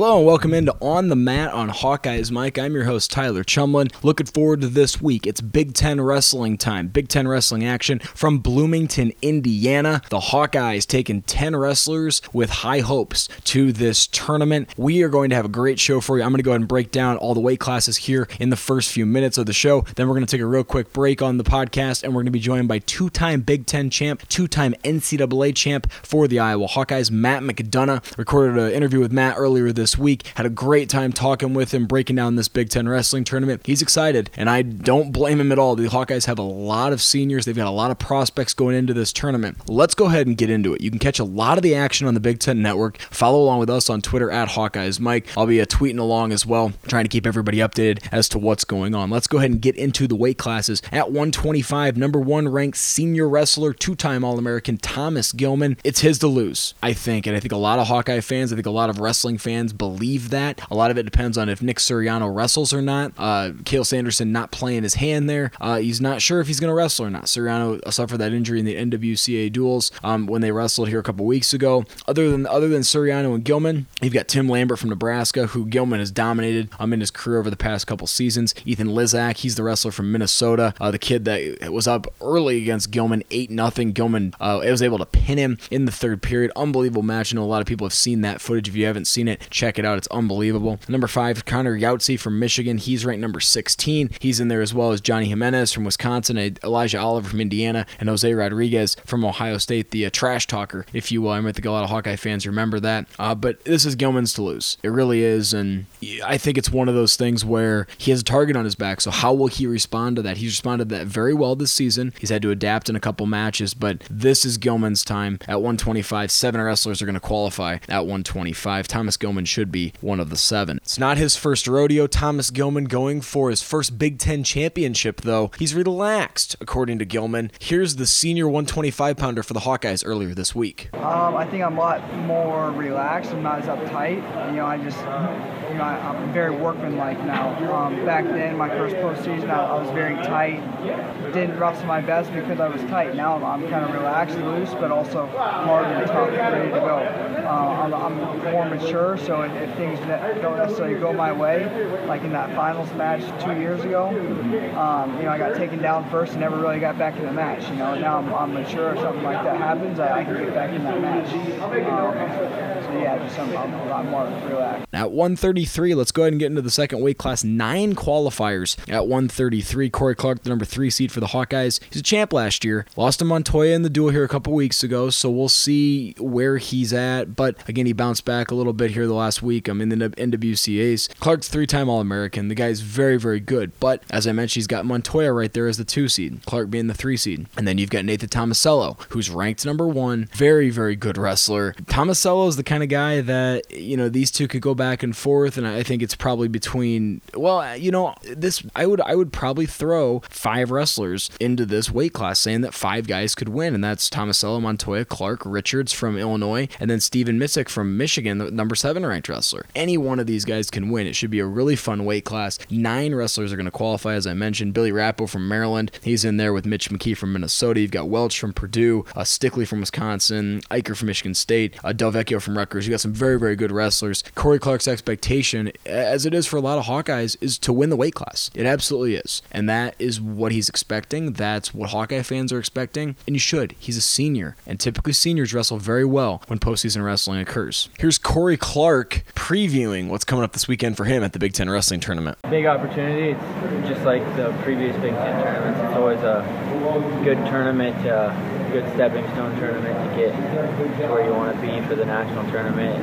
Hello and welcome into On the Mat on Hawkeyes Mike. I'm your host Tyler Chumlin. Looking forward to this week. It's Big Ten wrestling time. Big Ten wrestling action from Bloomington, Indiana. The Hawkeyes taking 10 wrestlers with high hopes to this tournament. We are going to have a great show for you. I'm going to go ahead and break down all the weight classes here in the first few minutes of the show. Then we're going to take a real quick break on the podcast and we're going to be joined by two-time Big Ten champ, two-time NCAA champ for the Iowa Hawkeyes, Matt McDonough. Recorded an interview with Matt earlier this week. Had a great time talking with him, breaking down this Big Ten wrestling tournament. He's excited, and I don't blame him at all. The Hawkeyes have a lot of seniors, they've got a lot of prospects going into this tournament. Let's go ahead and get into it. You can catch a lot of the action on the Big Ten Network. Follow along with us on Twitter at Hawkeyes Mike. I'll be uh, tweeting along as well, trying to keep everybody updated as to what's going on. Let's go ahead and get into the weight classes. At 125, number one ranked senior wrestler, two time All American Thomas Gilman. It's his to lose, I think. And I think a lot of Hawkeye fans, I think a lot of wrestling fans believe that. A lot of it depends on if Nick Suriano wrestles or not. Uh, Cael Sanderson not playing his hand there. Uh, he's not sure if he's going to wrestle or not. Suriano suffered that injury in the NWCA duels um, when they wrestled here a couple weeks ago. Other than other than Suriano and Gilman, you've got Tim Lambert from Nebraska, who Gilman has dominated um, in his career over the past couple seasons. Ethan Lizak, he's the wrestler from Minnesota, uh, the kid that was up early against Gilman, eight nothing. Gilman uh, was able to pin him in the third period. Unbelievable match. I know a lot of people have seen that footage. If you haven't seen it, check it out. It's unbelievable. Number five, Connor Yautsy from Michigan. He's ranked number 16. He's in there as well as Johnny Jimenez from Wisconsin, Elijah Oliver from Indiana, and Jose Rodriguez from Ohio State, the uh, trash talker, if you will. I think a lot of Hawkeye fans remember that. Uh, but this is Gilman's to lose. It really is. And I think it's one of those things where he has a target on his back. So how will he respond to that? He's responded to that very well this season. He's had to adapt in a couple matches, but this is Gilman's time at 125. Seven wrestlers are going to qualify at 125. Thomas Gilman should be one of the seven. It's not his first rodeo. Thomas Gilman going for his first Big Ten championship, though. He's relaxed, according to Gilman. Here's the senior 125 pounder for the Hawkeyes earlier this week. Um, I think I'm a lot more relaxed. I'm not as uptight. You know, I just, you know, I, am very workmanlike now. Um, back then, my first postseason, I, I was very tight. Didn't wrestle my best because I was tight. Now I'm, I'm kind of relaxed loose, but also hard and tough, ready to go. Uh, I'm, I'm, more mature, so if, if things don't necessarily go my way, like in that finals match two years ago, um, you know, I got taken down first and never really got back in the match. You know, now I'm, I'm mature. If something like that happens, I, I, can get back in that match. Um, so yeah, just I'm, I'm a lot more relaxed. At 133, let's go ahead and get into the second weight class. Nine qualifiers at 133. Corey Clark, the number three seed for the Hawkeyes. He's a champ last year. Lost to Montoya in the duel here a couple weeks ago, so we'll see where he's at. But again, he bounced back a little bit here the last week. I'm in the NWCA's. Clark's three-time All-American. The guy's very, very good. But as I mentioned, he's got Montoya right there as the two seed. Clark being the three seed, and then you've got Nathan Tomasello, who's ranked number one. Very, very good wrestler. Tomasello is the kind of guy that you know these two could go back and forth, and I think it's probably between. Well, you know, this I would I would probably throw five wrestlers into this weight class, saying that five guys could win, and that's Tomasello, Montoya, Clark, Richards from Illinois, and then Stevan Micic from Michigan, the number seven ranked wrestler. Any one of these guys can win. It should be a really fun weight class. Nine wrestlers are going to qualify, as I mentioned. Billy Rappo from Maryland, he's in there with Mitch McKee from Minnesota. You've got Welch from Purdue, uh, Stickley from Wisconsin, Eicher from Michigan State, uh, Delvecchio from Rutgers. You got some very, very good wrestlers. Corey Clark's expectation, as it is for a lot of Hawkeyes, is to win the weight class. It absolutely is. And that is what he's expecting. That's what Hawkeye fans are expecting. And you should. He's a senior. And typically seniors wrestle very well when postseason wrestling occurs. Here's Corey Clark previewing what's coming up this weekend for him at the Big Ten Wrestling Tournament. Big opportunity. It's just like the previous Big Ten tournaments. It's always a good tournament, uh, good stepping stone tournament to get to where you want to be for the national tournament.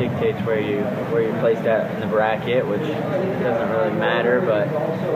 It dictates where you where you're placed at in the bracket, which doesn't really matter, but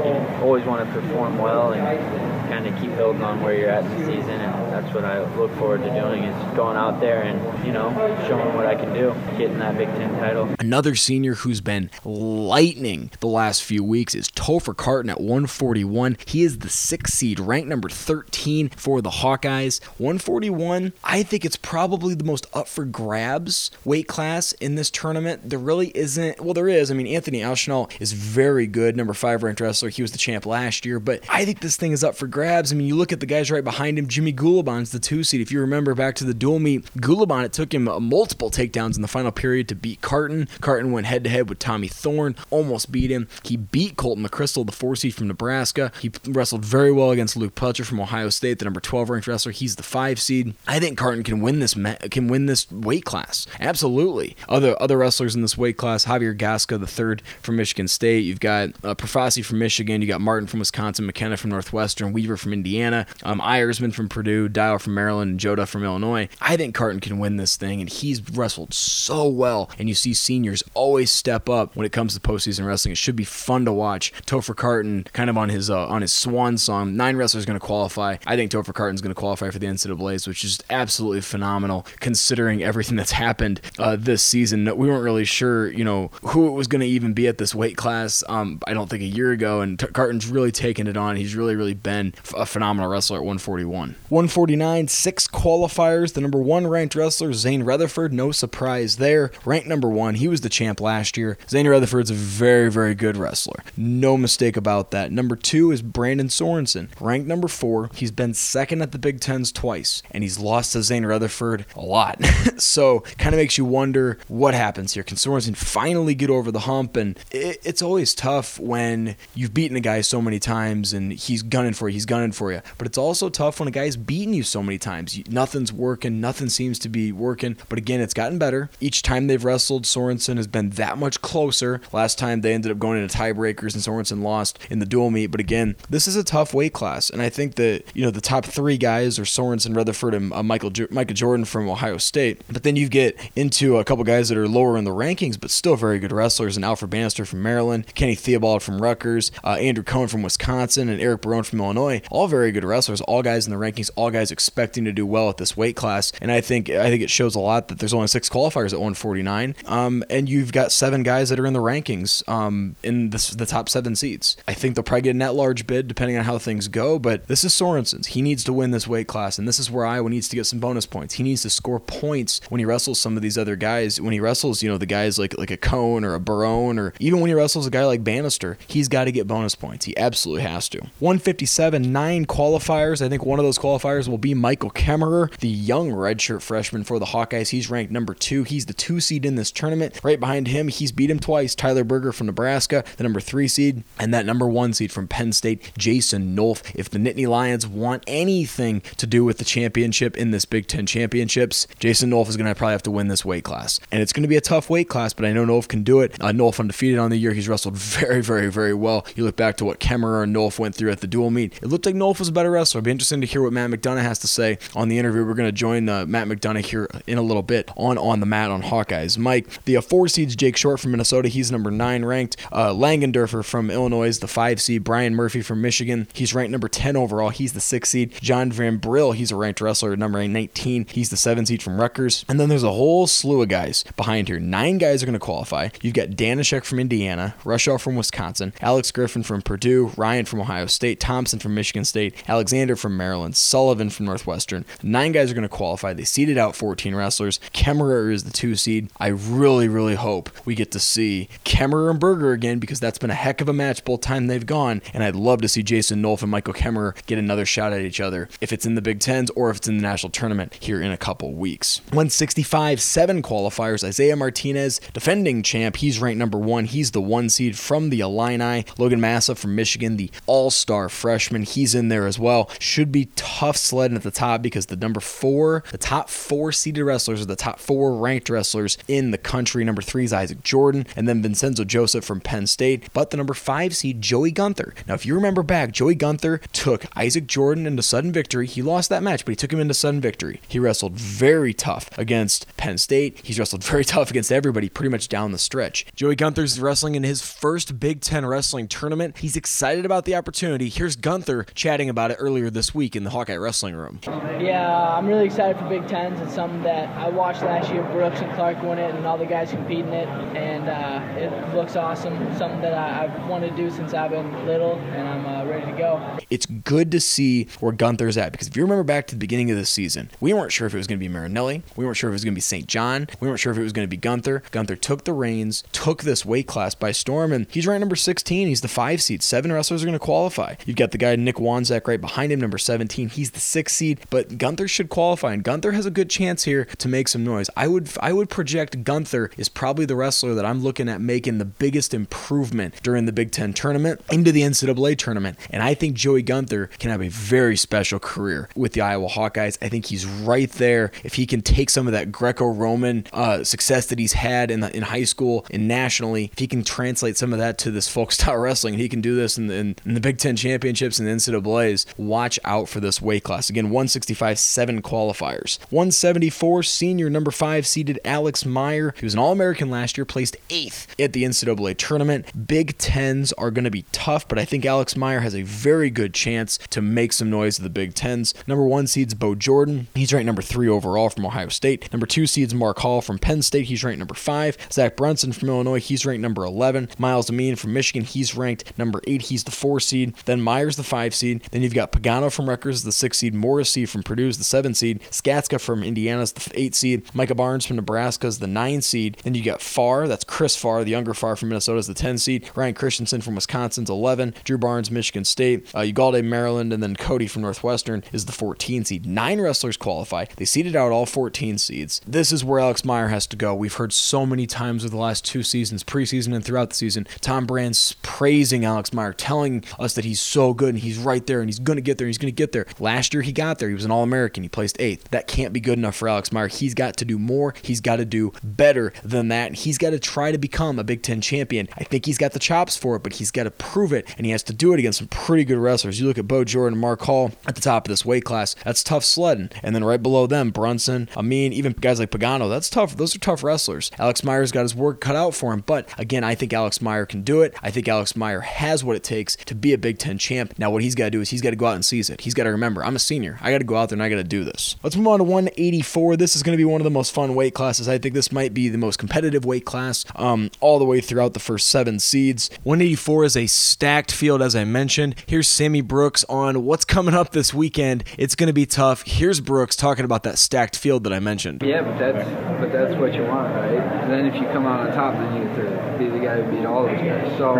you always want to perform well and kind of keep building on where you're at in the season, and that's what I look forward to doing is going out there and you know showing what I can do, getting that Big Ten title. Another senior who's been lightning the last few weeks is Topher Carton at 141. He is the sixth seed, ranked number 13 for the Hawkeyes. 141, I think it's probably the most up for grabs weight class in this tournament. There really isn't, well, there is. I mean, Anthony Ashnault is very good, number five ranked wrestler. He was the champ last year, but I think this thing is up for grabs. I mean, you look at the guys right behind him. Jimmy Gulibon's the two seed. If you remember back to the dual meet, Gulibon, it took him multiple takedowns in the final period to beat Carton. Carton went head to head with Tommy Thorne, almost beat him. He beat Colton McCrystal, the four seed from Nebraska. He wrestled very well against Luke Pletcher from Ohio State, the number 12 ranked wrestler. He's the five seed. I think Carton can win this can win this weight class. Absolutely. Other other wrestlers in this weight class: Javier Gasca, the third from Michigan State. You've got uh, Profasi from Michigan. You got Martin from Wisconsin, McKenna from Northwestern, Weaver from Indiana, um, Eiersman from Purdue, Dial from Maryland, and Joda from Illinois. I think Carton can win this thing, and he's wrestled so well. And you see seniors always step up when it comes to postseason wrestling. It should be fun to watch. Topher Carton, kind of on his uh, on his swan song. Nine wrestlers going to qualify. I think Topher Carton's going to qualify for the NCAA's, which is absolutely phenomenal considering everything that's happened uh, this season. We weren't really sure, you know, who it was going to even be at this weight class. Um, I don't think a year ago, and T- Carton's really taken it on. He's really, really been a phenomenal wrestler at 141. 149, six qualifiers. The number one ranked wrestler, Zain Retherford. No surprise there. Ranked number one. He was the champ last year. Zain Retherford's a very, very good wrestler. No mistake about that. Number two is Brandon Sorensen. Ranked number four. He's been second at the Big Tens twice, and he's lost to Zain Retherford a lot. so kind of makes you wonder what happens here. Can Sorensen finally get over the hump? And it, it's always tough when you've beaten a guy so many times and he's gunning for you, he's gunning for you. But it's also tough when a guy's beaten you so many times. Nothing's working, nothing seems to be working. But again, it's gotten better. Each time they've wrestled, Sorensen has been that much closer. Last time they ended up going into tiebreakers and Sorensen lost in the dual meet. But again, this is a tough weight class. And I think that, you know, the top three guys are Sorensen, Retherford, and uh, Michael, Michael Jordan from Ohio State. But then you get into a couple guys that are lower in the rankings, but still very good wrestlers, and Alfred Bannister from Maryland, Kenny Theobald from Rutgers, uh, Andrew Cohn from Wisconsin, and Eric Barone from Illinois. All very good wrestlers, all guys in the rankings, all guys expecting to do well at this weight class. And I think I think it shows a lot that there's only six qualifiers at 149, um, and you've got seven guys that are in the rankings um, in the, the top seven seats. I think they'll probably get a net large bid depending on how things go, but this is Sorensen's. He needs to win this weight class, and this is where Iowa needs to get some bonus points. He needs to score points when he wrestles some of these other guys. When he wrestles, you know, the guys like like a Cone or a Barone, or even when he wrestles a guy like Bannister, he's got to get bonus points. He absolutely has to. 157, nine qualifiers. I think one of those qualifiers will be Michael Kemerer, the young redshirt freshman for the Hawkeyes. He's ranked number two. He's the two seed in this tournament. Right behind him, he's beat him twice. Tyler Berger from Nebraska, the number three seed, and that number one seed from Penn State, Jason Nolf. If the Nittany Lions want anything to do with the championship in this Big Ten championships, Jason Nolf is going to probably have to win this weight class. And it's going to be a tough weight class, but I know Nolf can do it. Uh, Nolf undefeated on the year. He's wrestled very, very, very well. You look back to what Kemerer and Nolf went through at the dual meet. It looked like Nolf was a better wrestler. It'd be interesting to hear what Matt McDonough has to say on the interview. We're going to join uh, Matt McDonough here in a little bit on On the Mat on Hawkeyes. Mike, the uh, four seeds, Jake Short from Minnesota. He's number nine ranked. Uh, Langendorfer from Illinois is the five seed. Brian Murphy from Michigan. He's ranked number 10 overall. He's the six seed. John Van Brill, he's a ranked wrestler, number 19. He's the seven seed from Rutgers. And then there's a whole slew of guys behind here. Nine guys are going to qualify. You've got Danishek from Indiana, Rushow from Wisconsin, Alex Griffin from Purdue, Ryan from Ohio State, Thompson from Michigan State, Alexander from Maryland, Sullivan from Northwestern. Nine guys are going to qualify. They seeded out 14 wrestlers. Kemerer is the two seed. I really, really hope we get to see Kemerer and Berger again because that's been a heck of a match both times they've gone. And I'd love to see Jason Nolf and Michael Kemerer get another shot at each other if it's in the Big Tens or if it's in the national tournament here in a couple weeks. 165, seven qualifiers. Isaiah Martinez, defending champ. He's ranked number one. He's the one seed from the Illini. Logan Massa from Michigan, the all star freshman. He's in there as well. Should be tough sledding at the top because the number four, the top four seeded wrestlers are the top four ranked wrestlers in the country. Number three is Isaac Jordan, and then Vincenzo Joseph from Penn State. But the number five seed, Joey Gunther. Now, if you remember back, Joey Gunther took Isaac Jordan into sudden victory. He lost that match, but he took him into sudden victory. He wrestled very tough against Penn State. He's wrestled very tough against everybody pretty much down the stretch. Joey Gunther's wrestling in his first Big Ten wrestling tournament. He's excited about the opportunity. Here's Gunther were chatting about it earlier this week in the Hawkeye Wrestling Room. Yeah, I'm really excited for Big Tens. It's something that I watched last year. Brooks and Clark won it, and all the guys competing it, and uh, it looks awesome. Something that I, have wanted to do since I've been little, and I'm uh, ready to go. It's good to see where Gunther's at because if you remember back to the beginning of the season, we weren't sure if it was going to be Marinelli, we weren't sure if it was going to be St. John, we weren't sure if it was going to be Gunther. Gunther took the reins, took this weight class by storm, and he's ranked number 16. He's the five seed. Seven wrestlers are going to qualify. You've got the guy Nick Wanzek right behind him, number 17. He's the sixth seed, but Gunther should qualify, and Gunther has a good chance here to make some noise. I would I would project Gunther is probably the wrestler that I'm looking at making the biggest improvement during the Big Ten tournament into the NCAA tournament, and I think Joey Gunther can have a very special career with the Iowa Hawkeyes. I think he's right there. If he can take some of that Greco-Roman uh, success that he's had in the, in high school and nationally, if he can translate some of that to this folk style wrestling, he can do this in the, in, in the Big Ten championships and the NCAA's, watch out for this weight class. Again, 165, seven qualifiers. 174, senior number five seeded Alex Meyer. Was an All American last year, placed eighth at the NCAA tournament. Big Tens are going to be tough, but I think Alex Meyer has a very good chance to make some noise at the Big Tens. Number one seed's Bo Jordan. He's ranked number three overall from Ohio State. Number two seed's Mark Hall from Penn State. He's ranked number five. Zach Brunson from Illinois. He's ranked number 11. Myles Amine from Michigan. He's ranked number eight. He's the four seed. Then Meyer's the five seed. Then you've got Pagano from Rutgers, the six seed. Morrissey from Purdue's the seven seed. Skatska from Indiana's the eight seed. Micah Barnes from Nebraska's the nine seed. Then you got Pfarr. That's Chris Pfarr, the younger Pfarr from Minnesota's the 10 seed. Ryan Christensen from Wisconsin's 11. Drew Barnes, Michigan State. Uh, Ugalde, Maryland. And then Cody from Northwestern is the 14 seed. Nine wrestlers qualify. They seeded out all 14 seeds. This is where Alex Meyer has to go. We've heard so many times over the last two seasons, preseason and throughout the season, Tom Brands praising Alex Meyer, telling us that he's so good and he's right there and he's going to get there he's going to get there. Last year he got there. He was an All American. He placed eighth. That can't be good enough for Alex Meyer. He's got to do more. He's got to do better than that. And He's got to try to become a Big Ten champion. I think he's got the chops for it, but he's got to prove it and he has to do it against some pretty good wrestlers. You look at Bo Jordan, and Mark Hall at the top of this weight class. That's tough sledding. And then right below them, Brunson, mean, even guys like Pagano. That's tough. Those are tough wrestlers. Alex Meyer's got his work cut out for him. But again, I think Alex Meyer can do it. I think Alex Meyer has what it takes to be a Big Ten champ. Now, what he's got to do is he's got to go out and seize it. He's got to remember, I'm a senior. I got to go out there and I got to do this. Let's move on to 184. This is going to be one of the most fun weight classes. I think this might be the most competitive weight class um, all the way throughout the first seven seeds. 184 is a stacked field, as I mentioned. Here's Sammy Brooks on what's coming up this weekend. It's going to be tough. Here's Brooks talking about that stacked field that I mentioned. Yeah, but that's but that's what you want, right? And then if you come out on top, then you get to be who beat all those guys. So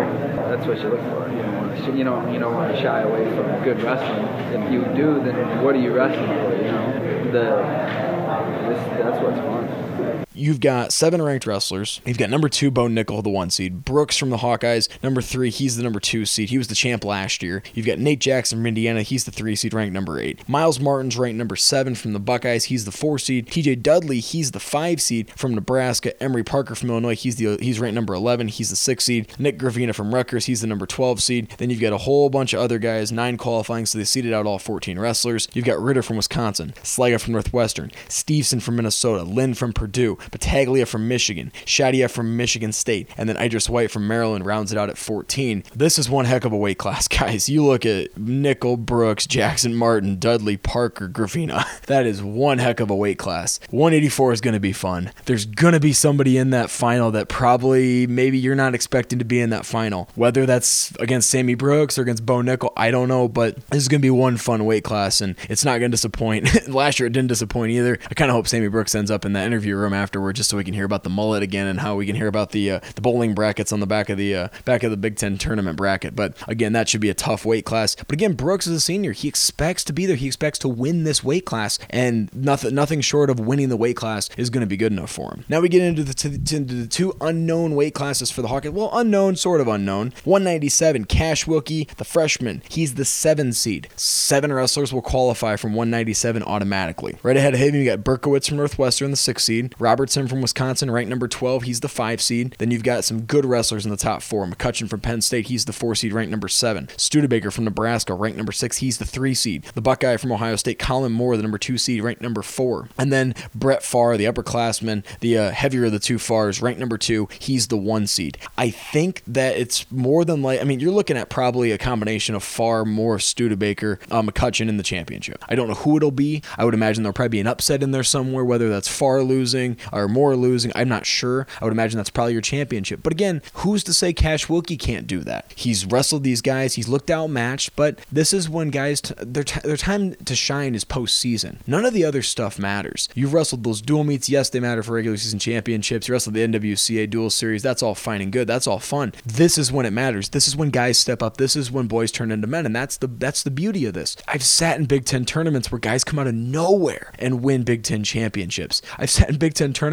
that's what you look for. You don't want to, you know, you don't want to shy away from good wrestling. If you do, then what are you wrestling for? You know, the this, that's what's fun you've got seven ranked wrestlers. You've got number two, Bo Nickal, the one seed. Brooks from the Hawkeyes, number three, he's the number two seed. He was the champ last year. You've got Nate Jackson from Indiana, he's the three seed, ranked number eight. Myles Martin's ranked number seven from the Buckeyes, he's the four seed. TJ Dudley, he's the five seed from Nebraska. Emery Parker from Illinois, he's the he's ranked number 11, he's the six seed. Nick Gravina from Rutgers, he's the number 12 seed. Then you've got a whole bunch of other guys, nine qualifying, so they seeded out all 14 wrestlers. You've got Ritter from Wisconsin, Slaga from Northwestern, Stevenson from Minnesota, Lynn from Purdue, Battaglia from Michigan, Shadia from Michigan State, and then Idris White from Maryland rounds it out at 14. This is one heck of a weight class, guys. You look at Nickal, Brooks, Jackson Martin, Dudley, Parker, Gravina. That is one heck of a weight class. 184 is going to be fun. There's going to be somebody in that final that probably maybe you're not expecting to be in that final. Whether that's against Sammy Brooks or against Bo Nickal, I don't know, but this is going to be one fun weight class and it's not going to disappoint. Last year it didn't disappoint either. I kind of hope Sammy Brooks ends up in that interview room afterward just so we can hear about the mullet again and how we can hear about the uh, the bowling brackets on the back of the uh, back of the Big Ten tournament bracket. But again, that should be a tough weight class. But again, Brooks is a senior. He expects to be there. He expects to win this weight class, and nothing nothing short of winning the weight class is going to be good enough for him. Now we get into the, to, to, into the two unknown weight classes for the Hawkeyes. Well, unknown, sort of unknown. 197, Cash Wilcke, the freshman. He's the seven seed. Seven wrestlers will qualify from 197 automatically. Right ahead of him, you got Berkowitz from Northwestern, the six seed. Robert Robertson from Wisconsin, ranked number 12. He's the five seed. Then you've got some good wrestlers in the top four. McCutcheon from Penn State, he's the four seed, ranked number seven. Studebaker from Nebraska, ranked number six. He's the three seed. The Buckeye from Ohio State, Kollin Moore, the number two seed, ranked number four. And then Brett Pfarr, the upperclassman, the uh, heavier of the two Pfarrs, ranked number two. He's the one seed. I think that it's more than like, I mean, you're looking at probably a combination of Pfarr, Moore, Studebaker, uh, McCutcheon in the championship. I don't know who it'll be. I would imagine there'll probably be an upset in there somewhere, whether that's Pfarr losing or Moore losing. I'm not sure. I would imagine that's probably your championship. But again, who's to say Cash Wilcke can't do that? He's wrestled these guys. He's looked outmatched. But this is when guys t- their t- their time to shine is postseason. None of the other stuff matters. You've wrestled those dual meets. Yes, they matter for regular season championships. You wrestled the NWCA dual series. That's all fine and good. That's all fun. This is when it matters. This is when guys step up. This is when boys turn into men. And that's the that's the beauty of this. I've sat in Big Ten tournaments where guys come out of nowhere and win Big Ten championships. I've sat in Big Ten tournaments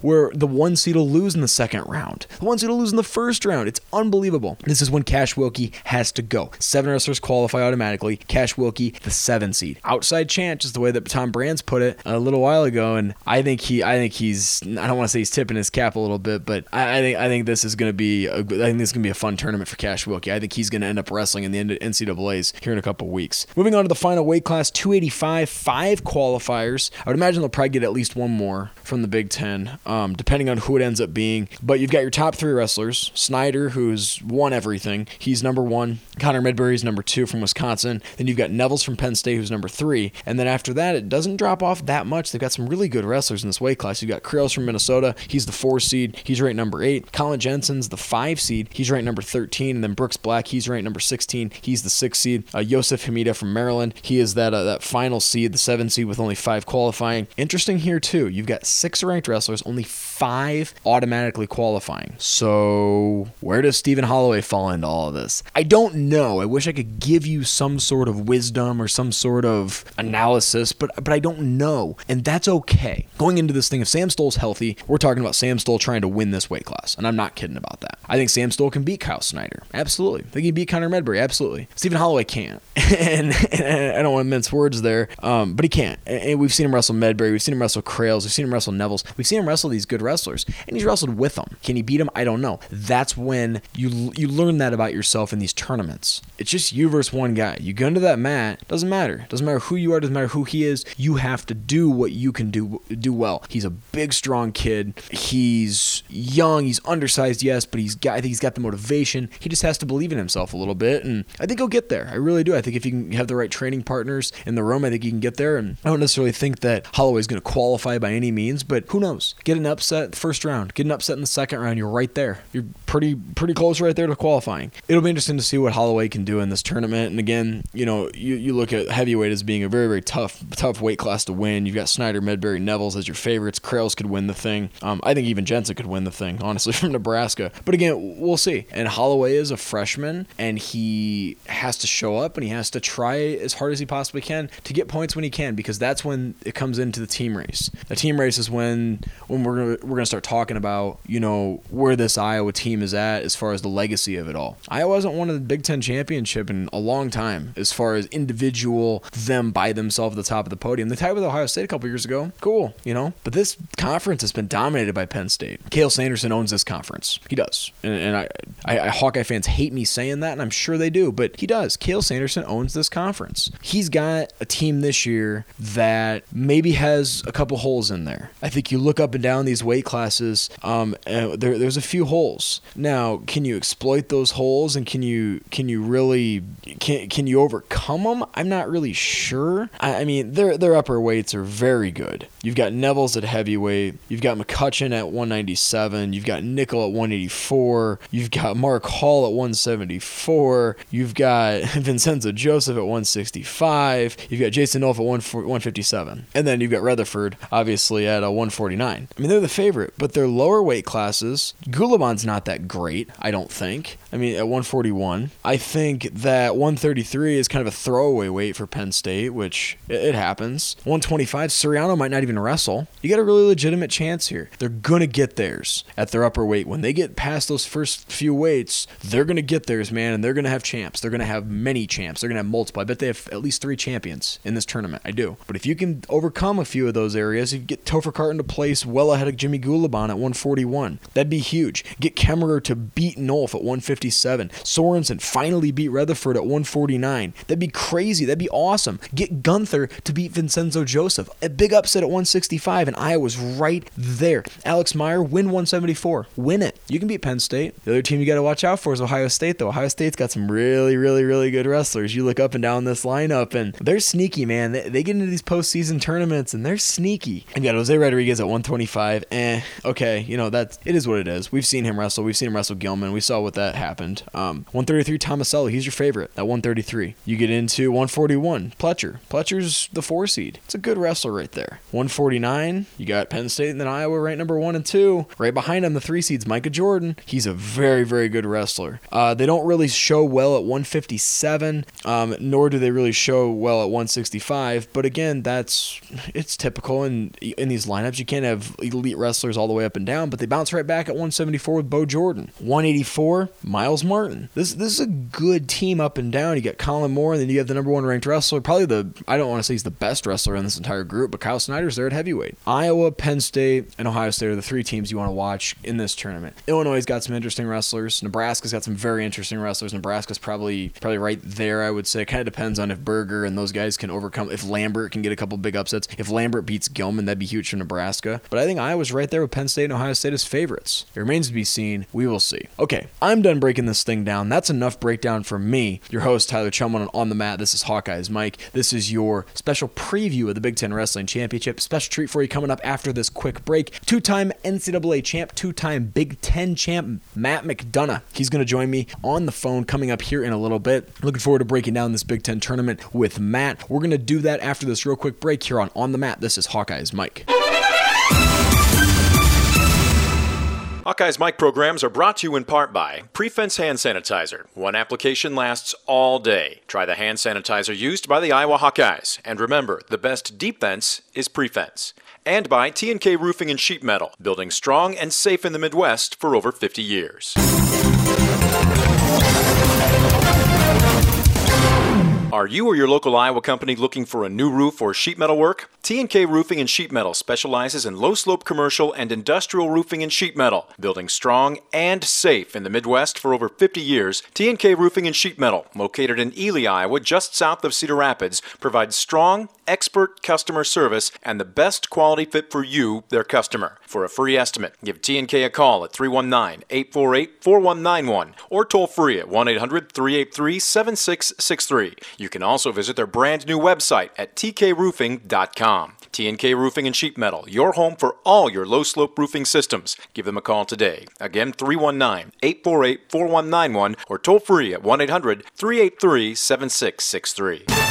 where the one seed will lose in the second round. The one seed will lose in the first round. It's unbelievable. This is when Cash Wilcke has to go. Seven wrestlers qualify automatically. Cash Wilcke, the seven seed. Outside chance is the way that Tom Brands put it a little while ago, and I think he, I think he's, I don't want to say he's tipping his cap a little bit, but I, I think, I think this is going to be, a, I think this is going to be a fun tournament for Cash Wilcke. I think he's going to end up wrestling in the NCAA's here in a couple weeks. Moving on to the final weight class, 285, five qualifiers. I would imagine they'll probably get at least one more from the Big Ten, um, depending on who it ends up being. But you've got your top three wrestlers: Snyder, who's won everything. He's number one. Connor Medbery's number two from Wisconsin. Then you've got Nevills from Penn State, who's number three. And then after that, it doesn't drop off that much. They've got some really good wrestlers in this weight class. You've got Creels from Minnesota. He's the four seed. He's ranked number eight. Colin Jensen's the five seed. He's ranked number 13. And then Brooks Black, he's ranked number 16. He's the six seed. Uh, Youssif Hemida from Maryland. He is that uh, that final seed, the seven seed with only five qualifying. Interesting here too. You've got six ranked wrestlers, only five automatically qualifying. So where does Stephen Holloway fall into all of this? I don't know. I wish I could give you some sort of wisdom or some sort of analysis, but but I don't know, and that's okay. Going into this thing, if Sam Stoll's healthy, we're talking about Sam Stoll trying to win this weight class, and I'm not kidding about that. I think Sam Stoll can beat Kyle Snyder, absolutely. I think he can beat Connor Medbery, absolutely. Stephen Holloway can't, and, and I don't want to mince words there, um, but he can't. And we've seen him wrestle Medbery, we've seen him wrestle Creels, we've seen him wrestle Nevills, we've seen him wrestle these good wrestlers, and he's wrestled with them. Can he beat him? I don't know. That's when you you learn that about yourself in these tournaments. It's just you versus one guy. You go into that mat, doesn't matter. Doesn't matter who you are, doesn't matter who he is. You have to do what you can do do well. He's a big, strong kid. He's young. He's undersized, yes, but he's got. I think he's got the motivation. He just has to believe in himself a little bit, and I think he'll get there. I really do. I think if you can have the right training partners in the room, I think you can get there. And I don't necessarily think that Holloway's going to qualify by any means, but who knows? Get an upset first round. Get an upset in the second round. You're right there. You're pretty pretty close right there to qualifying. It'll be interesting to see what Holloway can do in this tournament. And again, you know, you, you look at heavyweight as being a very very tough tough weight class to win. You've got Snyder, Medbery, Nevills as your favorites. Creels could win the thing. Um, I think even Jensen could win the thing, honestly, from Nebraska. But again, we'll see. And Holloway is a freshman, and he has to show up and he has to try as hard as he possibly can to get points when he can, because that's when it comes into the team race. The team race is when when we're gonna, we're gonna start talking about you know where this Iowa team is at as far as the legacy of it all. Iowa hasn't won a Big Ten championship in a long time as far as individual them by themselves at the top of the podium. They tied with Ohio State a couple years ago. Cool, you know. But this conference has been dominated by Penn State. Cael Sanderson owns this conference. He does, and, and I, I, I, Hawkeye fans hate me saying that, and I'm sure they do, but he does. Cael Sanderson owns this conference. He's got a team this year that maybe has a couple holes in there. I think you look up and down these weight classes. Um, there, there's a few holes. Now, can you exploit those holes, and can you can you really can can you overcome them? I'm not really sure. I, I mean, their their upper weights are very good. You've got Nevills at heavyweight. You've got McCutcheon at 197. You've got Nickal at 184. You've got Mark Hall at 174. You've got Vincenzo Joseph at 165. You've got Jason Nolf at 157. And then you've got Retherford, obviously, at a 149. I mean, they're the favorite, but they're lower weight classes, Gulibon's not that great, I don't think. I mean, at 141. I think that 133 is kind of a throwaway weight for Penn State, which it, happens. 125, Suriano might not even wrestle. You got a really legitimate chance here. They're going to get theirs at their upper weight. When they get past those first few weights, they're going to get theirs, man, and they're going to have champs. They're going to have many champs. They're going to have multiple. I bet they have at least three champions in this tournament. I do. But if you can overcome a few of those areas, you get Topher Carton to place well ahead of Jimmy Gulibon at 141. That'd be huge. Get Kemerer to beat Nolf at 157. Sorensen finally beat Retherford at 149. That'd be crazy. That'd be awesome. Get Gunther to beat Vincenzo Joseph. A big upset at 165, and Iowa's right there. Alex Meyer, win 174. Win it. You can beat Penn State. The other team you got to watch out for is Ohio State, though. Ohio State's got some really, really, really good wrestlers. You look up and down this lineup, and they're sneaky, man. They, they get into these postseason tournaments, and they're sneaky. And you got Jose Rodriguez at 125. Eh, okay, you know that's it is what it is. We've seen him wrestle. We've seen him wrestle Gilman. We saw what that happened. Um, 133 Tomasello, he's your favorite at 133. You get into 141 Pletcher. Pletcher's the four seed. It's a good wrestler right there. 149, you got Penn State and then Iowa right number one and two. Right behind him, the three seeds Micah Jordan. He's a very very good wrestler. Uh, they don't really show well at 157, um, nor do they really show well at 165. But again, that's it's typical in in these lineups. You can't have elite wrestlers all the way up and down, but they bounce right back at 174 with Bo Jordan. 184, Myles Martin. This this is a good team up and down. You got Kollin Moore, and then you have the number one ranked wrestler, probably the I don't want to say he's the best wrestler in this entire group, but Kyle Snyder's there at heavyweight. Iowa, Penn State, and Ohio State are the three teams you want to watch in this tournament. Illinois has got some interesting wrestlers. Nebraska's got some very interesting wrestlers. Nebraska's probably probably right there. I would say. It kind of depends on if Berger and those guys can overcome. If Lambert can get a couple big upsets. If Lambert beats Gilman, that'd be huge for Nebraska. But I think Iowa's right there with Penn State and Ohio State as favorites. It remains to be seen. We will see. Okay, I'm done breaking this thing down. That's enough breakdown for me, your host Tyler Chumlin on On the mat. This is Hawkeyes Mike. This is your special preview of the Big Ten Wrestling Championship. Special treat for you coming up after this quick break. Two-time NCAA champ, two-time Big Ten champ, Matt McDonough. He's going to join me on the phone coming up here in a little bit. Looking forward to breaking down this Big Ten tournament with Matt. We're going to do that after this real quick break here on On the Mat. This is Hawkeyes Mike. Hawkeye's mic programs are brought to you in part by Prefense Hand Sanitizer. One application lasts all day. Try the hand sanitizer used by the Iowa Hawkeyes. And remember, the best defense is Prefense. And by T&K Roofing and Sheet Metal, building strong and safe in the Midwest for over 50 years. Are you or your local Iowa company looking for a new roof or sheet metal work? T&K Roofing and Sheet Metal specializes in low-slope commercial and industrial roofing and sheet metal, building strong and safe in the Midwest for over 50 years. T&K Roofing and Sheet Metal, located in Ely, Iowa, just south of Cedar Rapids, provides strong, expert customer service and the best quality fit for you, their customer. For a free estimate, give T&K a call at 319-848-4191 or toll free at 1-800-383-7663. You can also visit their brand new website at tkroofing.com. T&K Roofing and Sheet Metal, your home for all your low slope roofing systems. Give them a call today. Again, 319-848-4191 or toll free at 1-800-383-7663.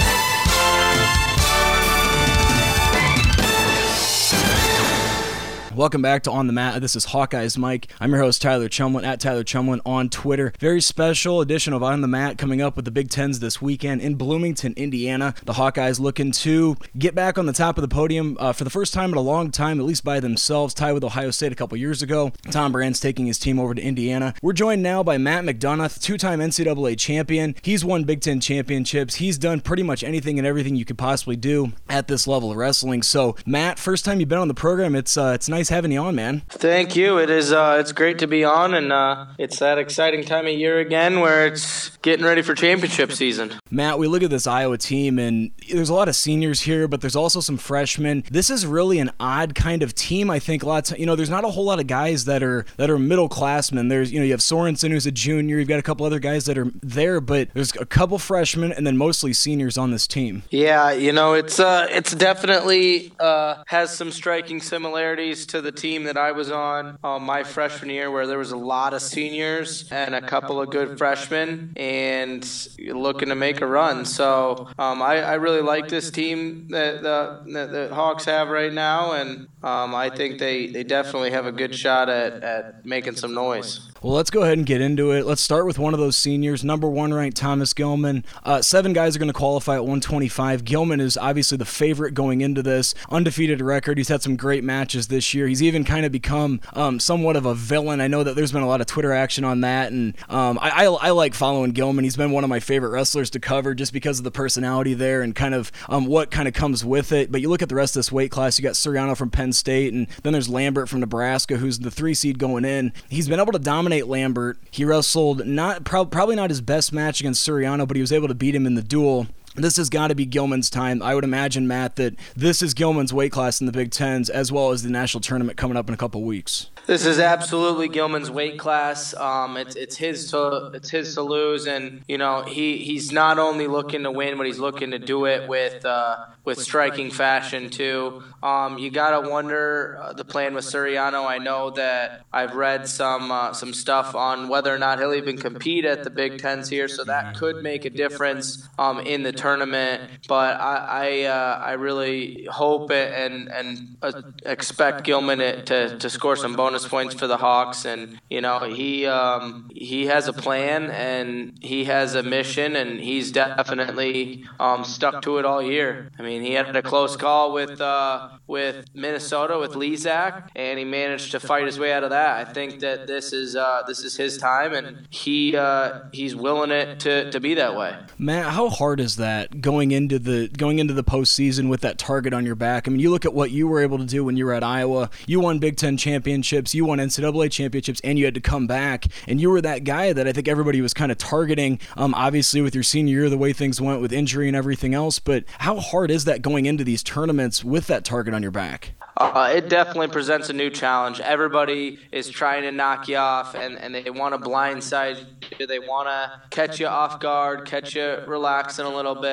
Welcome back to On the Mat. This is Hawkeyes Mike. I'm your host, Tyler Chumlin, at Tyler Chumlin on Twitter. Very special edition of On the Mat coming up with the Big Tens this weekend in Bloomington, Indiana. The Hawkeyes looking to get back on the top of the podium uh, for the first time in a long time, at least by themselves, tied with Ohio State a couple years ago. Tom Brands taking his team over to Indiana. We're joined now by Matt McDonough, two time NCAA champion. He's won Big Ten championships. He's done pretty much anything and everything you could possibly do at this level of wrestling. So, Matt, first time you've been on the program, it's uh, it's nice having you on, man. Thank you. It is. Uh, it's great to be on, and uh, it's that exciting time of year again where it's getting ready for championship season. Matt, we look at this Iowa team, and there's a lot of seniors here, but there's also some freshmen. This is really an odd kind of team. I think a lot. Of, you know, there's not a whole lot of guys that are that are middle classmen. There's you know you have Sorensen who's a junior. You've got a couple other guys that are there, but there's a couple freshmen and then mostly seniors on this team. Yeah, you know, it's uh, it's definitely uh, has some striking similarities to the team that I was on uh, my freshman year, where there was a lot of seniors and a couple of good freshmen, and looking to make a run. So um, I, I, really like this team that the, that the Hawks have right now, and um, I think they, they definitely have a good shot at, at making some noise. Well, let's go ahead and get into it. Let's start with one of those seniors, number one ranked Thomas Gilman. Uh, seven guys are going to qualify at 125. Gilman is obviously the favorite going into this, undefeated record. He's had some great matches this year. He's even kind of become um, somewhat of a villain. I know that there's been a lot of Twitter action on that, and um, I, I, I, like following Gilman. He's been one of my favorite wrestlers to cover just because of the personality there and kind of um, what kind of comes with it. But you look at the rest of this weight class, you got Suriano from Penn State, and then there's Lambert from Nebraska, who's the three seed going in. He's been able to dominate Lambert. He wrestled not probably not his best match against Suriano, but he was able to beat him in the duel this has got to be Gilman's time. I would imagine, Matt, that this is Gilman's weight class in the Big Tens, as well as the national tournament coming up in a couple weeks. This is absolutely Gilman's weight class. Um, it's it's his to it's his to lose, and you know he he's not only looking to win, but he's looking to do it with uh, with striking fashion too. Um, you gotta wonder uh, the plan with Suriano. I know that I've read some uh, some stuff on whether or not he'll even compete at the Big Tens here, so that could make a difference um, in the tournament. But I I, uh, I really hope and and uh, expect Gilman to, to score some bonus bonus points for the Hawks, and you know he um, he has a plan and he has a mission, and he's definitely um, stuck to it all year. I mean, he had a close call with uh, with Minnesota with Lizak, and he managed to fight his way out of that. I think that this is uh, this is his time, and he uh, he's willing it to, to be that way. Matt, how hard is that going into the going into the postseason with that target on your back? I mean, you look at what you were able to do when you were at Iowa. You won Big Ten championships championships, you won NCAA championships, and you had to come back. And you were that guy that I think everybody was kind of targeting. Um, obviously, with your senior year, the way things went with injury and everything else. But how hard is that going into these tournaments with that target on your back? Uh, it definitely presents a new challenge. Everybody is trying to knock you off, and, and they want to blindside you. They want to catch you off guard, catch you relaxing a little bit.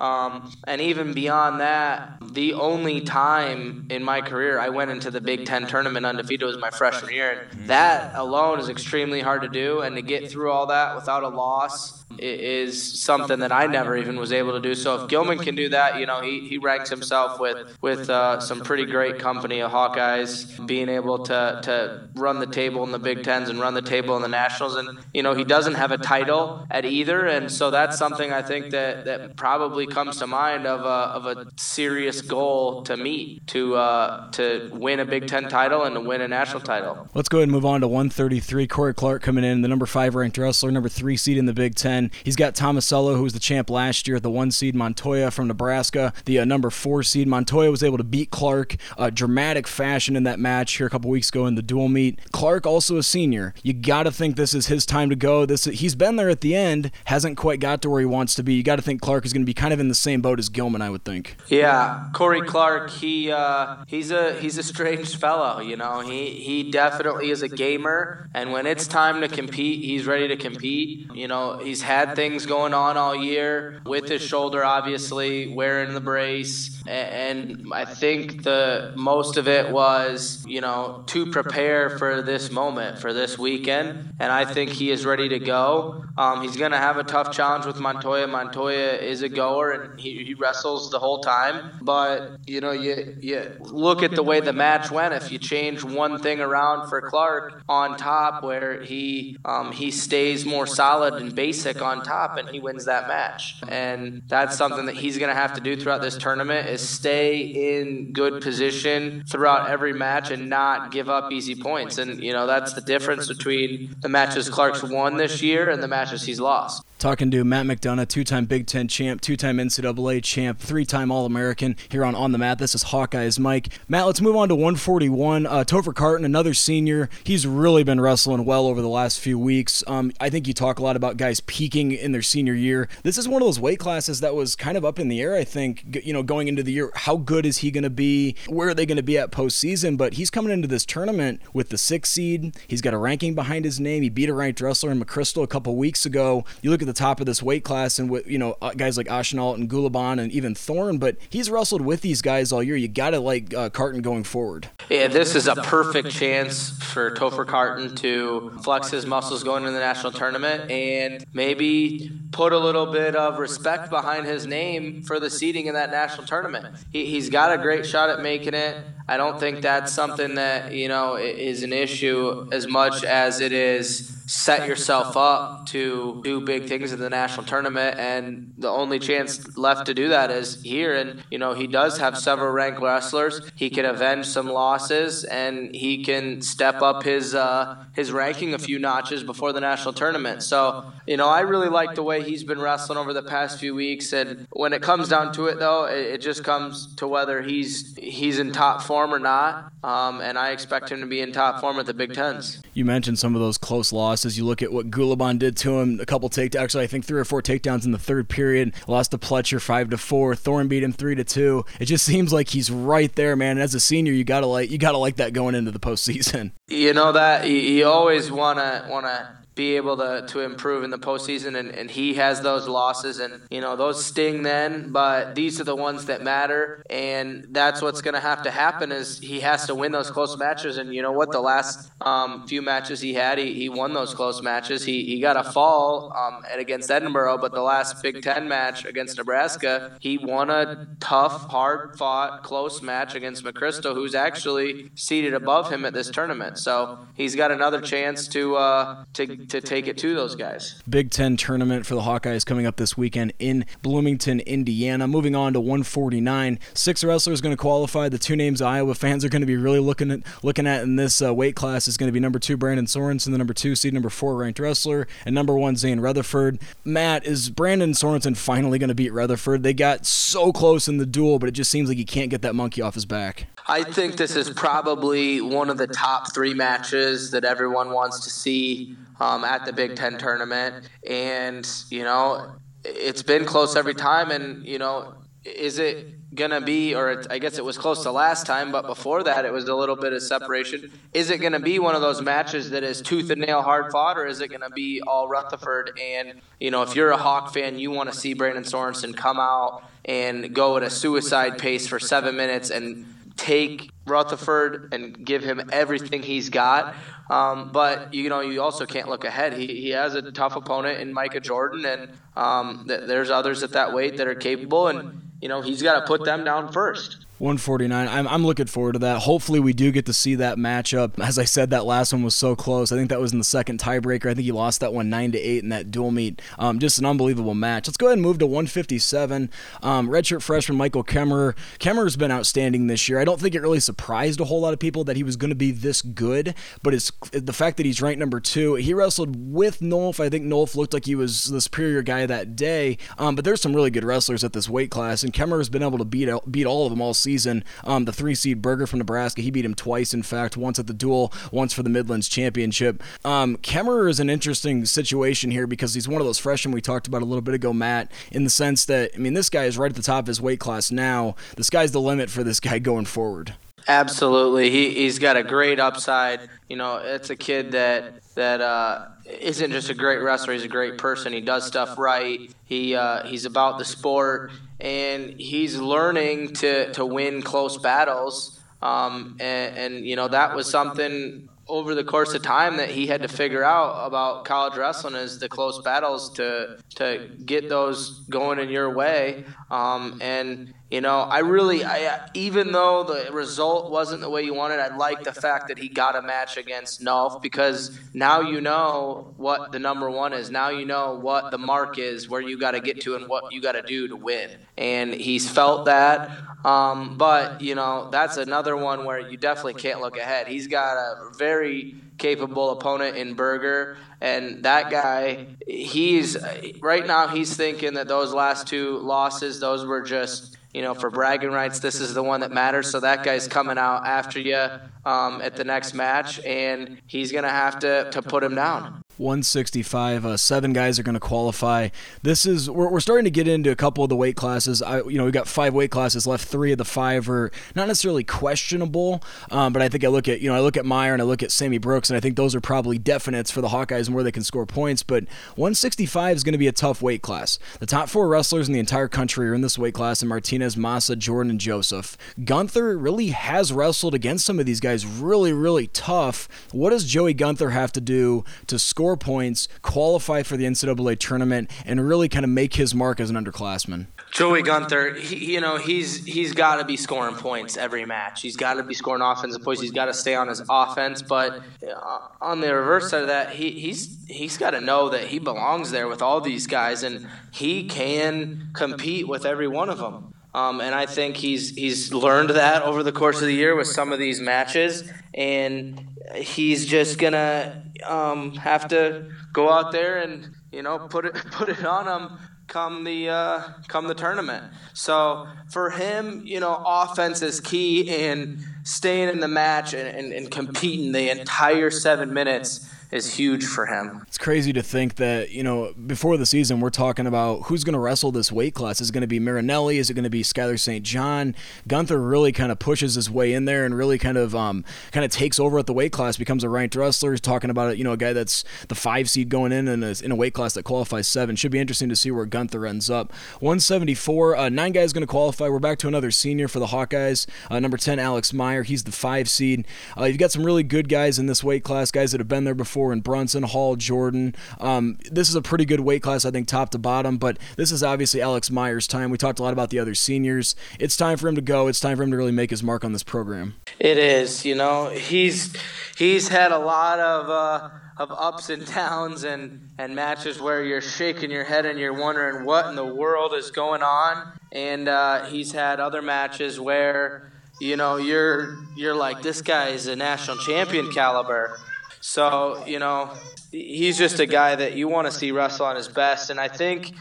Um, and even beyond that, the only time in my career I went into the Big Ten tournament undefeated was my freshman year. And that alone is extremely hard to do, and to get through all that without a loss is something that I never even was able to do. So if Gilman can do that, you know, he, he ranks himself with with uh, some pretty great company of Hawkeyes, being able to to run the table in the Big Tens and run the table in the Nationals, and you know he doesn't have a title at either, and so that's something I think that that probably comes to mind of a of a serious goal to meet to uh, to win a Big Ten title and to win a national title. Let's go ahead and move on to 133. Corey Clark coming in, the number five ranked wrestler, number three seed in the Big Ten. He's got Tomasello, who was the champ last year, the one seed Montoya from Nebraska, the uh, number four seed. Montoya was able to beat Clark, uh, dramatic fashion in that match here a couple weeks ago in the dual meet. Clark also a senior. You got to think this is his time to go. This he's been there at the end, hasn't quite got to where he wants to be. You got to think Clark is going to be kind of in the same boat as Gilman, I would think. Yeah, Corey Clark, he uh, he's a he's a strange fellow. You know, he he definitely is a gamer, and when it's time to compete, he's ready to compete. You know, he's had had things going on all year with his shoulder, obviously, wearing the brace. And I think the most of it was, you know, to prepare for this moment, for this weekend. And I think he is ready to go. Um, he's going to have a tough challenge with Montoya. Montoya is a goer and he, he wrestles the whole time. But, you know, you, you look at the way the match went. If you change one thing around for Clark on top, where he um, he stays more solid and basic on top and he wins that match. And that's something that he's going to have to do throughout this tournament is stay in good position throughout every match and not give up easy points. And, you know, that's the difference between the matches Clark's won this year and the matches he's lost. Talking to Matt McDonough, two time Big Ten champ, two time NCAA champ, three time All American here on On the Mat. This is Hawkeyes Mike. Matt, let's move on to 141. Uh, Topher Carton, another senior. He's really been wrestling well over the last few weeks. Um, I think you talk a lot about guys peaking in their senior year. This is one of those weight classes that was kind of up in the air, I think, you know, going into the year. How good is he going to be? Where are they going to be at postseason? But he's coming into this tournament with the six seed. He's got a ranking behind his name. He beat a ranked wrestler in McCrystal a couple weeks ago. You look at the top of this weight class and you know, uh, guys like Ashnault and Gulibon and even Thorne, but he's wrestled with these guys all year. You got to like uh, Carton going forward. Yeah, this is a perfect chance for Topher Carton to flex his muscles going into the national tournament and maybe put a little bit of respect behind his name for the seeding in that national tournament. He, he's got a great shot at making it. I don't think that's something that, you know, is an issue as much as it is set yourself up to do big things in the national tournament. And the only chance left to do that is here. And you know he does have several ranked wrestlers. He can avenge some losses and he can step up his uh, his ranking a few notches before the national tournament. So you know I really like the way he's been wrestling over the past few weeks. And when it comes down to it though it, it just comes to whether he's he's in top form or not. Um, and I expect him to be in top form at the Big Tens. You mentioned some of those close losses you look at what Gulibon did to him. A couple take actually I think three or four takedowns in the third period. Lost to Pletcher five to four. Thorne beat him three to two. It just seems like he's right there man. And as a senior you gotta like you gotta like that going into the postseason. You know that you, always wanna wanna be able to, to improve in the postseason, and, and he has those losses, and you know those sting then. But these are the ones that matter, and that's what's going to have to happen is he has to win those close matches. And you know what? The last um, few matches he had, he, he won those close matches. He he got a fall um, against Edinboro but the last Big Ten match against Nebraska, he won a tough, hard fought, close match against McCrystal, who's actually seated above him at this tournament. So he's got another chance to uh, to to take it to those guys. Big Ten tournament for the Hawkeyes coming up this weekend in Bloomington, Indiana. Moving on to 149, six wrestlers going to qualify. The two names Iowa fans are going to be really looking at looking at in this uh, weight class is going to be number two Brandon Sorensen, the number two seed, number four ranked wrestler, and number one Zain Retherford. Matt, is Brandon Sorensen finally going to beat Retherford? They got so close in the duel, but it just seems like he can't get that monkey off his back. I think this is probably one of the top three matches that everyone wants to see um, at the Big Ten tournament. And, you know, it's been close every time. And, you know, is it to be, or I guess it was close to last time, but before that it was a little bit of separation. Is it to be one of those matches that is tooth and nail hard fought, or is it to be all Retherford? And, you know, if you're a Hawk fan, you want to see Brandon Sorensen come out and go at a suicide pace for seven minutes and take Retherford and give him everything he's got. Um, but you know, you also can't look ahead. He, he has a tough opponent in Micah Jordan, and um, th- there's others at that weight that are capable, and you know he's got to put them down first. 149. I'm, I'm looking forward to that. Hopefully, we do get to see that matchup. As I said, that last one was so close. I think that was in the second tiebreaker. I think he lost that one nine to eight in that dual meet. Um, just an unbelievable match. Let's go ahead and move to 157. Um, redshirt freshman Michael Kemerer. Kemerer's been outstanding this year. I don't think it really surprised a whole lot of people that he was going to be this good, but it's the fact that he's ranked number two. He wrestled with Nolf. I think Nolf looked like he was the superior guy that day. Um, but there's some really good wrestlers at this weight class, and Kemerer's been able to beat beat all of them all season. Um, the three seed Berger from Nebraska, he beat him twice, in fact, once at the duel, once for the Midlands Championship. Um, Kemerer is an interesting situation here because he's one of those freshmen we talked about a little bit ago, Matt, in the sense that, I mean, this guy is right at the top of his weight class now. The sky's the limit for this guy going forward. Absolutely, he he's got a great upside. You know, it's a kid that that uh, not just a great wrestler; he's a great person. He does stuff right. He uh, he's about the sport, and he's learning to to win close battles. Um, and, and you know that was something over the course of time that he had to figure out about college wrestling is the close battles to to get those going in your way. Um, and you know, I really, I, even though the result wasn't the way you wanted, I like the fact that he got a match against Nolf because now you know what the number one is. Now you know what the mark is, where you got to get to, and what you got to do to win. And he's felt that. Um, but you know, that's another one where you definitely can't look ahead. He's got a very capable opponent in Berger, and that guy, he's right now he's thinking that those last two losses, those were just you know, for bragging rights, this is the one that matters. So that guy's coming out after you um, at the next match, and he's to have to, to put him down. 165. Uh, seven guys are going to qualify. This is we're, we're starting to get into a couple of the weight classes. I, you know, we got five weight classes left. Three of the five are not necessarily questionable, um, but I think I look at you know I look at Meyer and I look at Sammy Brooks, and I think those are probably definites for the Hawkeyes and where they can score points. But 165 is going to be a tough weight class. The top four wrestlers in the entire country are in this weight class: and Martinez, Massa, Jordan, and Joseph. Gunther really has wrestled against some of these guys really, really tough. What does Joey Gunther have to do to score? Score points, qualify for the NCAA tournament, and really kind of make his mark as an underclassman? Joey Gunther, he, you know, he's he's got to be scoring points every match. He's got to be scoring offensive points. He's got to stay on his offense. But uh, on the reverse side of that, he, he's he's got to know that he belongs there with all these guys, and he can compete with every one of them. Um, and I think he's he's learned that over the course of the year with some of these matches, and he's just gonna um, have to go out there and you know put it put it on him come the uh, come the tournament. So for him, you know, offense is key in staying in the match and, and, and competing the entire seven minutes is huge for him. It's crazy to think that, you know, before the season, we're talking about who's going to wrestle this weight class. Is it going to be Marinelli? Is it going to be Skylar St. John? Gunther really kind of pushes his way in there and really kind of um, kind of takes over at the weight class, becomes a ranked wrestler. He's talking about you know, a guy that's the five seed going in and in a weight class that qualifies seven. Should be interesting to see where Gunther ends up. 174, uh, nine guys going to qualify. We're back to another senior for the Hawkeyes. Uh, number 10, Alex Meyer. He's the five seed. Uh, you've got some really good guys in this weight class, guys that have been there before and Brunson, Hall, Jordan. Um, this is a pretty good weight class, I think, top to bottom, but this is obviously Alex Meyer's time. We talked a lot about the other seniors. It's time for him to go. It's time for him to really make his mark on this program. It is. You know, he's he's had a lot of. Uh, of ups and downs and, and matches where you're shaking your head and you're wondering what in the world is going on. And uh, he's had other matches where you know you're you're like this guy is a national champion caliber so, you know, he's just a guy that you want to see wrestle on his best. And I think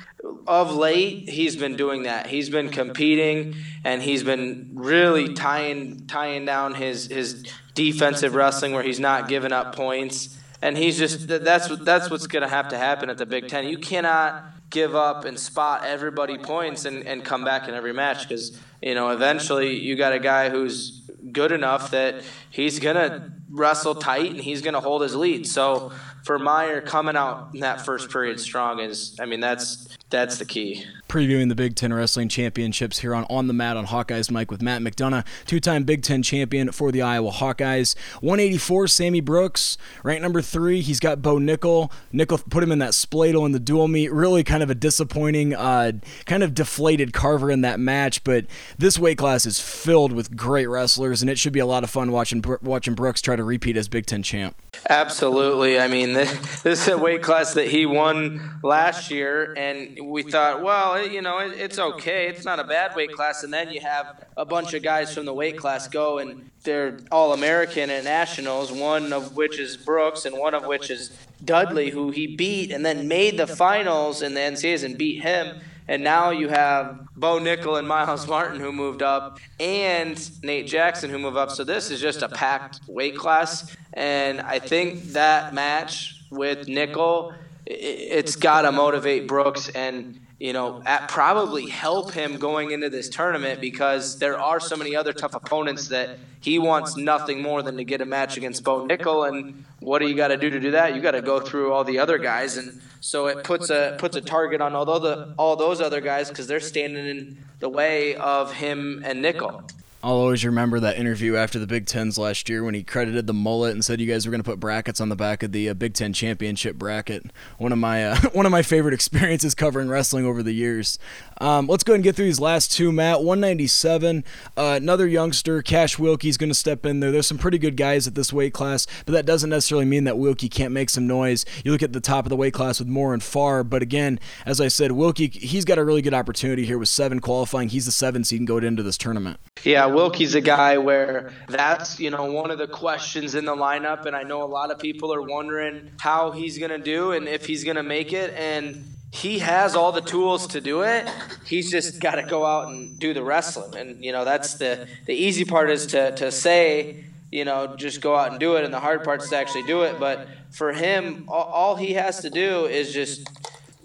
of late, he's been doing that. He's been competing and he's been really tying, tying down his, his defensive wrestling where he's not giving up points. And he's just, that's, that's what's going to have to happen at the Big Ten. You cannot give up and spot everybody points and, and come back in every match because, you know, eventually you got a guy who's good enough that he's going to wrestle tight and he's going to hold his lead. So for Meyer coming out in that first period strong is, I mean, that's that's the key. Previewing the Big Ten Wrestling Championships here on On the Mat on Hawkeyes Mike with Matt McDonough, two time Big Ten champion for the Iowa Hawkeyes. 184, Sammy Brooks, ranked number three. He's got Bo Nickal. Nickal put him in that spladle in the dual meet. Really kind of a disappointing, uh, kind of deflated Carver in that match, but this weight class is filled with great wrestlers, and it should be a lot of fun watching, watching Brooks try to repeat as Big Ten champ. Absolutely. I mean, this, is a weight class that he won last year, and we thought, well, you know, it, it's okay. It's not a bad weight class. And then you have a bunch of guys from the weight class go, and they're all American at nationals, one of which is Brooks, and one of which is Dudley, who he beat and then made the finals in the NCAAs and beat him. And now you have Bo Nickal and Myles Martin who moved up, and Nate Jackson who moved up. So this is just a packed weight class. And I think that match with Nickal it's got to motivate Brooks and you know probably help him going into this tournament because there are so many other tough opponents that he wants nothing more than to get a match against Bo Nickal. and what do you got to do to do that? You got to go through all the other guys and so it puts a puts a target on all the all those other guys because they're standing in the way of him and Nickal. I'll always remember that interview after the Big Tens last year when he credited the mullet and said you guys were going to put brackets on the back of the uh, Big Ten championship bracket. One of my uh, one of my favorite experiences covering wrestling over the years. Um, let's go ahead and get through these last two. Matt, 197. Uh, another youngster, Cash Wilcke's going to step in there. There's some pretty good guys at this weight class, but that doesn't necessarily mean that Wilcke can't make some noise. You look at the top of the weight class with Moore and Pfarr, but again, as I said, Wilkie he's got a really good opportunity here with seven qualifying. He's the seven seed and go into this tournament. Yeah, Wilcke's a guy where that's, you know, one of the questions in the lineup. And I know a lot of people are wondering how he's to do and if he's to make it. And he has all the tools to do it. He's just got to go out and do the wrestling. And, you know, that's the, the easy part is to, to say, you know, just go out and do it. And the hard part is to actually do it. But for him, all, all he has to do is just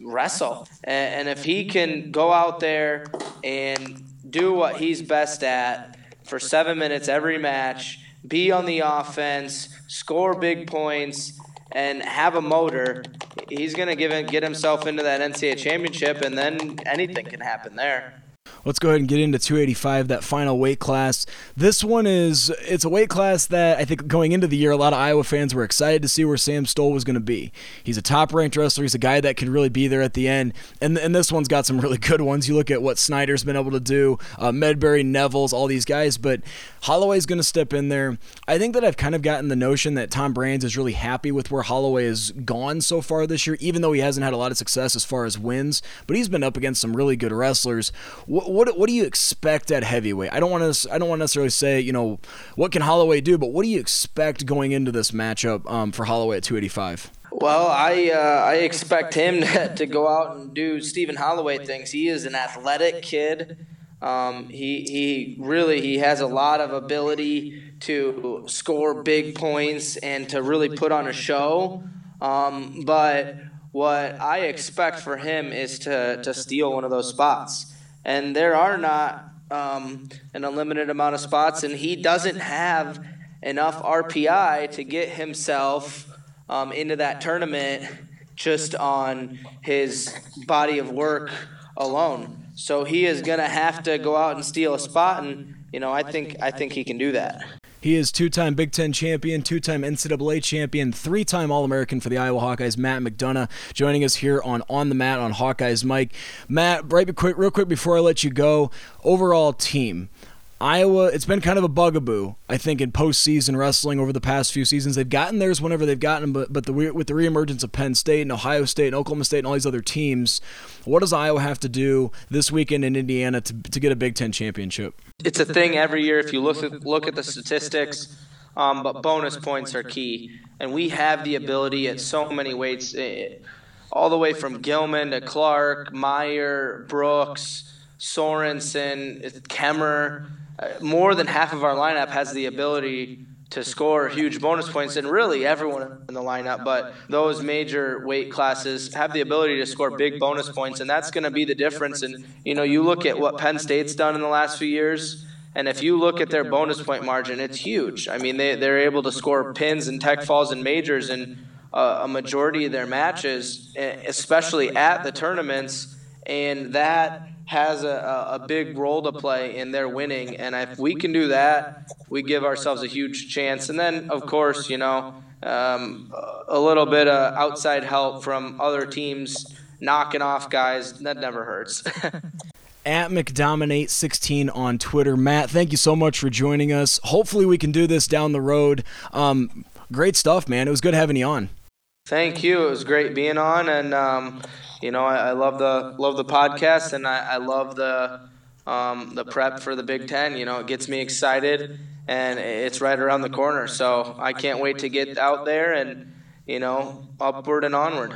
wrestle. And, and if he can go out there and do what he's best at for seven minutes every match, be on the offense, score big points, and have a motor, he's going to give it, get himself into that NCAA championship, and then anything can happen there. Let's go ahead and get into 285, that final weight class. This one is it's a weight class that I think going into the year, a lot of Iowa fans were excited to see where Sam Stoll was going to be. He's a top ranked wrestler. He's a guy that can really be there at the end. And and this one's got some really good ones. You look at what Snyder's been able to do, uh, Medbery, Nevills, all these guys, but Holloway's going to step in there. I think that I've kind of gotten the notion that Tom Brands is really happy with where Holloway has gone so far this year, even though he hasn't had a lot of success as far as wins. But he's been up against some really good wrestlers. What what, what do you expect at heavyweight? I don't want to I don't want to necessarily say you know what can Holloway do, but what do you expect going into this matchup um, for Holloway at 285? Well, I uh, I expect him to, to go out and do Stephen Holloway things. He is an athletic kid. Um, he he really he has a lot of ability to score big points and to really put on a show. Um, but what I expect for him is to to steal one of those spots, and there are not um, an unlimited amount of spots, and he doesn't have enough RPI to get himself um, into that tournament just on his body of work alone. So he is going to have to go out and steal a spot, and you know I think I think he can do that. He is two-time Big Ten champion, two-time NCAA champion, three-time All-American for the Iowa Hawkeyes. Matt McDonough joining us here on On the Mat on Hawkeyes Mike. Matt, right quick, real quick before I let you go, overall team. Iowa, it's been kind of a bugaboo, I think, in postseason wrestling over the past few seasons. They've gotten theirs whenever they've gotten them, but but the with the reemergence of Penn State and Ohio State and Oklahoma State and all these other teams, what does Iowa have to do this weekend in Indiana to, to get a Big Ten championship? It's a thing every year if you look at, look at the statistics, um, but bonus points are key, and we have the ability at so many weights, eh, all the way from Gilman to Clark, Meyer, Brooks, Sorensen, Kemerer more than half of our lineup has the ability to score huge bonus points, and really everyone in the lineup, but those major weight classes have the ability to score big bonus points, and that's going to be the difference. And you know, you look at what Penn State's done in the last few years, and if you look at their bonus point margin, it's huge. I mean, they they're able to score pins and tech falls and majors in a, a majority of their matches, especially at the tournaments, and that has a, a big role to play in their winning. And if we can do that, we give ourselves a huge chance. And then, of course, you know, um, a little bit of outside help from other teams knocking off guys, that never hurts. at McDominate16 on Twitter. Matt, thank you so much for joining us. Hopefully, we can do this down the road. Um, great stuff, man. It was good having you on. Thank you. It was great being on, and um, you know, I, I, love the love the podcast, and I, I love the um, the prep for the Big Ten. You know, it gets me excited, and it's right around the corner. So I can't wait to get out there and you know upward and onward.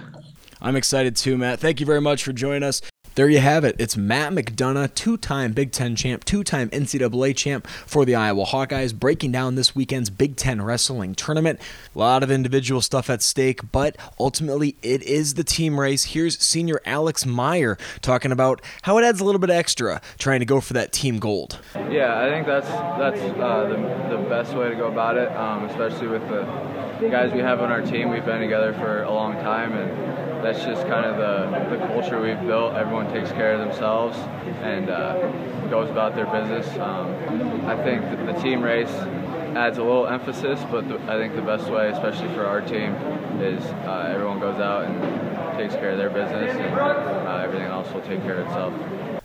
I'm excited too, Matt. Thank you very much for joining us. There you have it. It's Matt McDonough, two time Big Ten champ, two time NCAA champ for the Iowa Hawkeyes, breaking down this weekend's Big Ten wrestling tournament. A lot of individual stuff at stake, but ultimately it is the team race. Here's senior Alex Meyer talking about how it adds a little bit extra trying to go for that team gold. Yeah, I think that's that's uh, the, the best way to go about it, um, especially with the guys we have on our team. We've been together for a long time and that's just kind of the, the culture we've built. Everyone takes care of themselves and uh, goes about their business. Um, I think the team race adds a little emphasis, but the, I think the best way, especially for our team, is uh, everyone goes out and takes care of their business, and uh, everything else will take care of itself.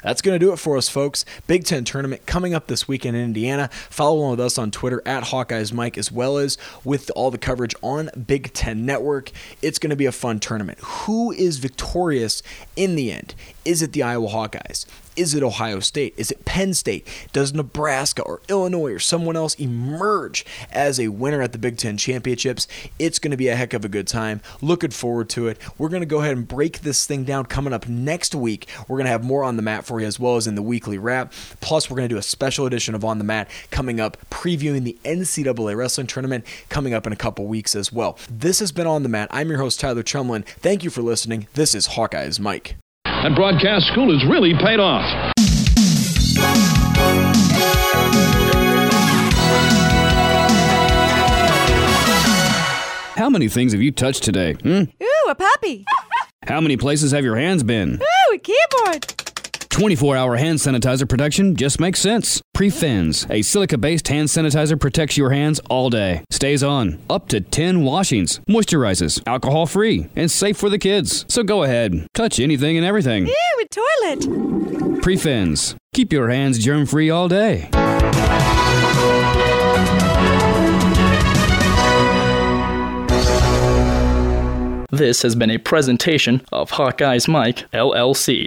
That's going to do it for us, folks. Big Ten tournament coming up this weekend in Indiana. Follow along with us on Twitter at Hawkeyes Mike, as well as with all the coverage on Big Ten Network. It's going to be a fun tournament. Who is victorious in the end? Is it the Iowa Hawkeyes? Is it Ohio State? Is it Penn State? Does Nebraska or Illinois or someone else emerge as a winner at the Big Ten Championships? It's going to be a heck of a good time. Looking forward to it. We're going to go ahead and break this thing down coming up next week. We're going to have more on the mat for you as well as in the weekly wrap. Plus, we're going to do a special edition of On the Mat coming up, previewing the NCAA Wrestling Tournament coming up in a couple weeks as well. This has been On the Mat. I'm your host, Tyler Chumlin. Thank you for listening. This is Hawkeyes Mike. That broadcast school has really paid off. How many things have you touched today? Hmm? Ooh, a puppy. How many places have your hands been? Ooh, a keyboard. 24 hour hand sanitizer protection just makes sense. Prefins, a silica based hand sanitizer, protects your hands all day. Stays on up to 10 washings, moisturizes, alcohol free, and safe for the kids. So go ahead, touch anything and everything. Ew, a toilet. Prefins, keep your hands germ free all day. This has been a presentation of Hawkeye's Mike, LLC.